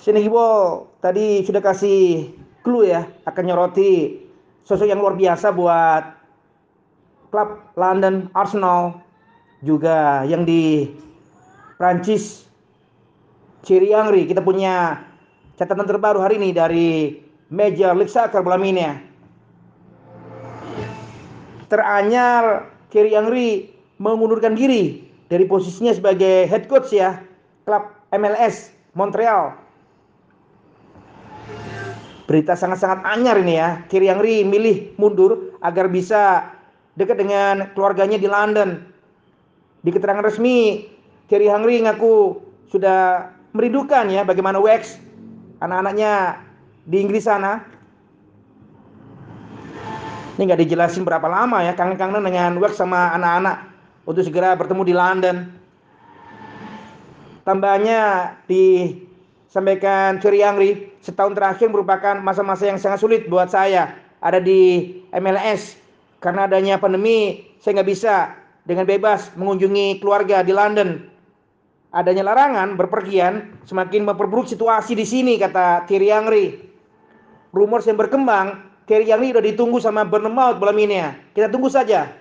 Sini Gibo tadi sudah kasih clue ya akan nyoroti sosok yang luar biasa buat klub London Arsenal juga yang di Prancis Thierry Henry. Kita punya catatan terbaru hari ini dari Major League Soccer malam ini ya. Teranyar Thierry Henry mengundurkan diri dari posisinya sebagai head coach ya klub MLS Montreal Berita sangat-sangat anyar ini ya. Henry milih mundur agar bisa dekat dengan keluarganya di London. Di keterangan resmi, Henry ngaku sudah merindukan ya bagaimana Wex anak-anaknya di Inggris sana. Ini nggak dijelasin berapa lama ya kangen-kangen dengan Wex sama anak-anak untuk segera bertemu di London. Tambahnya di sampaikan Thierry Henry, setahun terakhir merupakan masa-masa yang sangat sulit buat saya ada di MLS karena adanya pandemi saya nggak bisa dengan bebas mengunjungi keluarga di London. Adanya larangan berpergian semakin memperburuk situasi di sini kata Thierry Henry. Rumor yang berkembang Thierry Henry sudah ditunggu sama Bournemouth malam ini ya. Kita tunggu saja